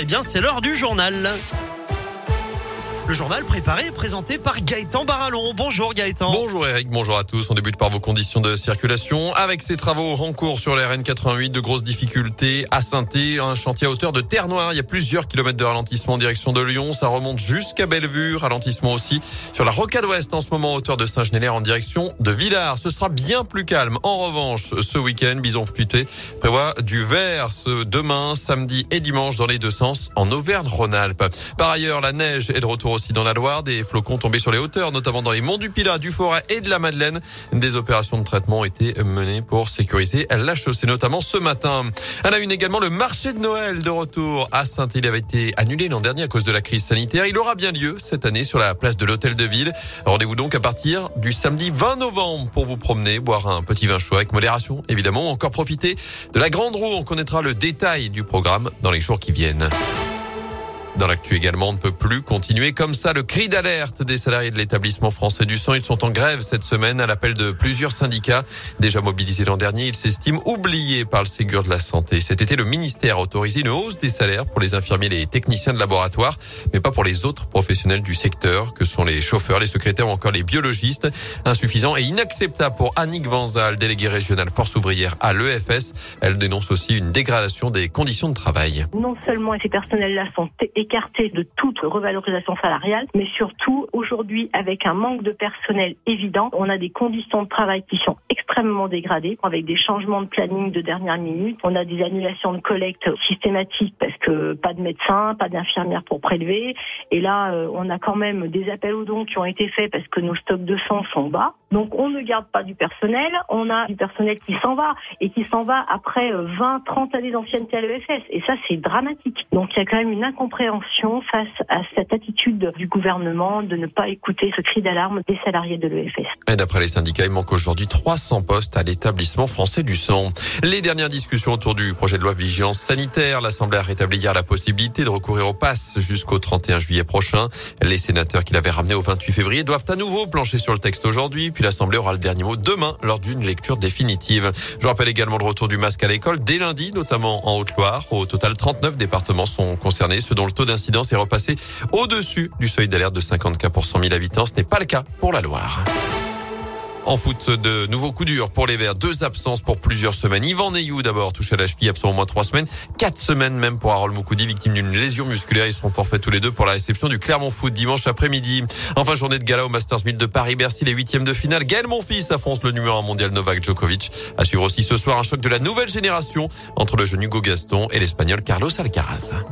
eh bien c'est l'heure du journal. Le journal préparé et présenté par Gaëtan Barallon. Bonjour Gaëtan. Bonjour Eric, bonjour à tous. On débute par vos conditions de circulation. Avec ces travaux en cours sur la RN88, de grosses difficultés à saint un chantier à hauteur de Terre Noire. Il y a plusieurs kilomètres de ralentissement en direction de Lyon. Ça remonte jusqu'à Bellevue. Ralentissement aussi sur la rocade ouest en ce moment, hauteur de Saint-Genélaire en direction de Villars. Ce sera bien plus calme. En revanche, ce week-end, Bison Futé prévoit du vert ce demain, samedi et dimanche dans les deux sens en Auvergne-Rhône-Alpes. Par ailleurs, la neige est de retour aussi dans la Loire. Des flocons tombés sur les hauteurs, notamment dans les monts du Pilat, du Forêt et de la Madeleine. Des opérations de traitement ont été menées pour sécuriser la chaussée, notamment ce matin. À la une également, le marché de Noël de retour à Saint-Élie avait été annulé l'an dernier à cause de la crise sanitaire. Il aura bien lieu cette année sur la place de l'Hôtel de Ville. Rendez-vous donc à partir du samedi 20 novembre pour vous promener, boire un petit vin chaud avec modération, évidemment, encore profiter de la grande roue. On connaîtra le détail du programme dans les jours qui viennent. Dans l'actu également, on ne peut plus continuer comme ça. Le cri d'alerte des salariés de l'établissement français du sang, ils sont en grève cette semaine à l'appel de plusieurs syndicats. Déjà mobilisés l'an dernier, ils s'estiment oubliés par le Ségur de la Santé. Cet été, le ministère a autorisé une hausse des salaires pour les infirmiers et les techniciens de laboratoire, mais pas pour les autres professionnels du secteur, que sont les chauffeurs, les secrétaires ou encore les biologistes. Insuffisant et inacceptable pour Annick Vanzal, déléguée régionale force ouvrière à l'EFS. Elle dénonce aussi une dégradation des conditions de travail. Non seulement ces personnels-là sont écarté de revalorisation salariale, mais surtout aujourd'hui avec un manque de personnel évident, on a des conditions de travail qui sont extrêmement dégradées avec des changements de planning de dernière minute, on a des annulations de collecte systématiques parce que pas de médecins, pas d'infirmières pour prélever et là euh, on a quand même des appels aux dons qui ont été faits parce que nos stocks de sang sont bas. Donc on ne garde pas du personnel, on a du personnel qui s'en va et qui s'en va après 20, 30 années d'ancienneté à l'EFS et ça c'est dramatique. Donc il y a quand même une incompréhension face à cette attitude du gouvernement de ne pas écouter ce cri d'alarme des salariés de l'EFS. D'après les syndicats, il manque aujourd'hui 300 postes à l'établissement français du sang. Les dernières discussions autour du projet de loi vigilance sanitaire, l'Assemblée a rétabli hier la possibilité de recourir au pass jusqu'au 31 juillet prochain. Les sénateurs qui l'avaient ramené au 28 février doivent à nouveau plancher sur le texte aujourd'hui, puis l'Assemblée aura le dernier mot demain lors d'une lecture définitive. Je rappelle également le retour du masque à l'école dès lundi, notamment en Haute-Loire. Au total, 39 départements sont concernés, ce dont le taux d'incidence est repassé au-dessus du seuil d'alerte de 50 cas pour 100 000 habitants. Ce n'est pas le cas pour la Loire. En foot, de nouveaux coups durs pour les Verts. Deux absences pour plusieurs semaines. Yvan Neyou d'abord touché à la cheville, absent au moins trois semaines. Quatre semaines même pour Harold Moukoudi, victime d'une lésion musculaire. Ils seront forfaits tous les deux pour la réception du Clermont Foot dimanche après-midi. Enfin, journée de gala au Masters 1000 de Paris-Bercy, les huitièmes de finale. Gaël Monfils affronte le numéro 1 mondial Novak Djokovic. À suivre aussi ce soir un choc de la nouvelle génération entre le jeune Hugo Gaston et l'Espagnol Carlos Alcaraz.